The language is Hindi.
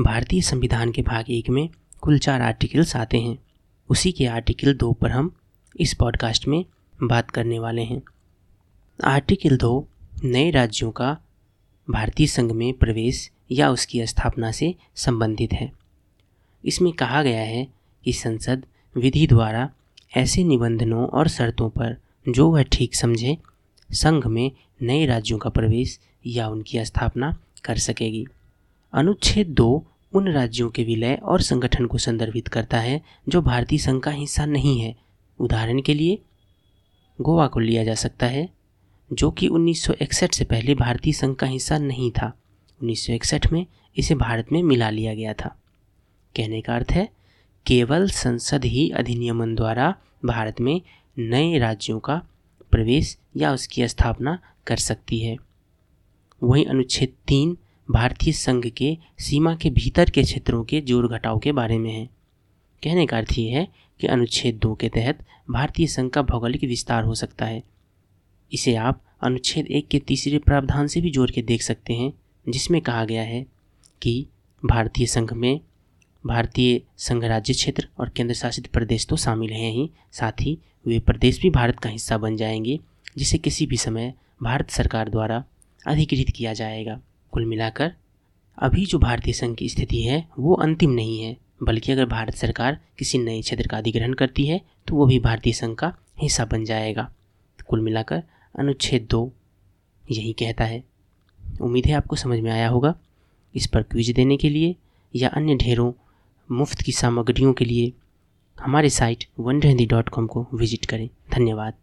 भारतीय संविधान के भाग एक में कुल चार आर्टिकल्स आते हैं। उसी के आर्टिकल दो पर हम इस पॉडकास्ट में बात करने वाले हैं। आर्टिकल दो, नए राज्यों का भारतीय संघ में प्रवेश या उसकी स्थापना से संबंधित है। इसमें कहा गया है कि संसद विधि द्वारा ऐसे निबंधनों और शर्तों पर जो वह ठीक समझे, संघ में नए राज्यों का प्रवेश या उनकी स्थापना कर सकेगी। अनुच्छेद दो उन राज्यों के विलय और संगठन को संदर्भित करता है, जो भारतीय संघ का हिस्सा नहीं है। उदाहरण के लिए, गोवा को लिया जा सकता है, जो कि 1961 से पहले भारतीय संघ का हिस्सा नहीं था। 1961 में इसे भारत में मिला लिया गया था। कहने का अर्थ है, केवल संसद ही अधिनियमन द्वारा भारत में नए राज्यों का प्रवेश या उसकी स्थापना कर सकती है। वहीं अनुच्छेद तीन भारतीय संघ के, सीमा के भीतर के क्षेत्रों के जोड़ घटाव के बारे में है। कहने का अर्थ ये है कि अनुच्छेद दो के तहत भारतीय संघ का भौगोलिक विस्तार हो सकता है। इसे आप अनुच्छेद एक के तीसरे प्रावधान से भी जोड़ के देख सकते हैं, जिसमें कहा गया है कि भारतीय संघ में भारतीय संघ राज्य क्षेत्र और केंद्र शासित प्रदेश तो शामिल हैं ही, साथ ही वे प्रदेश भी भारत का हिस्सा बन जाएँगे, जिसे किसी भी समय भारत सरकार द्वारा अधिकृत किया जाएगा। कुल मिलाकर, अभी जो भारतीय संघ की स्थिति है, वो अंतिम नहीं है। बल्कि अगर भारत सरकार किसी नए क्षेत्र का अधिग्रहण करती है तो वो भी भारतीय संघ का हिस्सा बन जाएगा। कुल मिलाकर, अनुच्छेद दो, यही कहता है। उम्मीद है आपको समझ में आया होगा। इस पर क्विज देने के लिए या अन्य ढेरों मुफ़्त की सामग्रियों के लिए, हमारे साइट वन को विज़िट करें। धन्यवाद।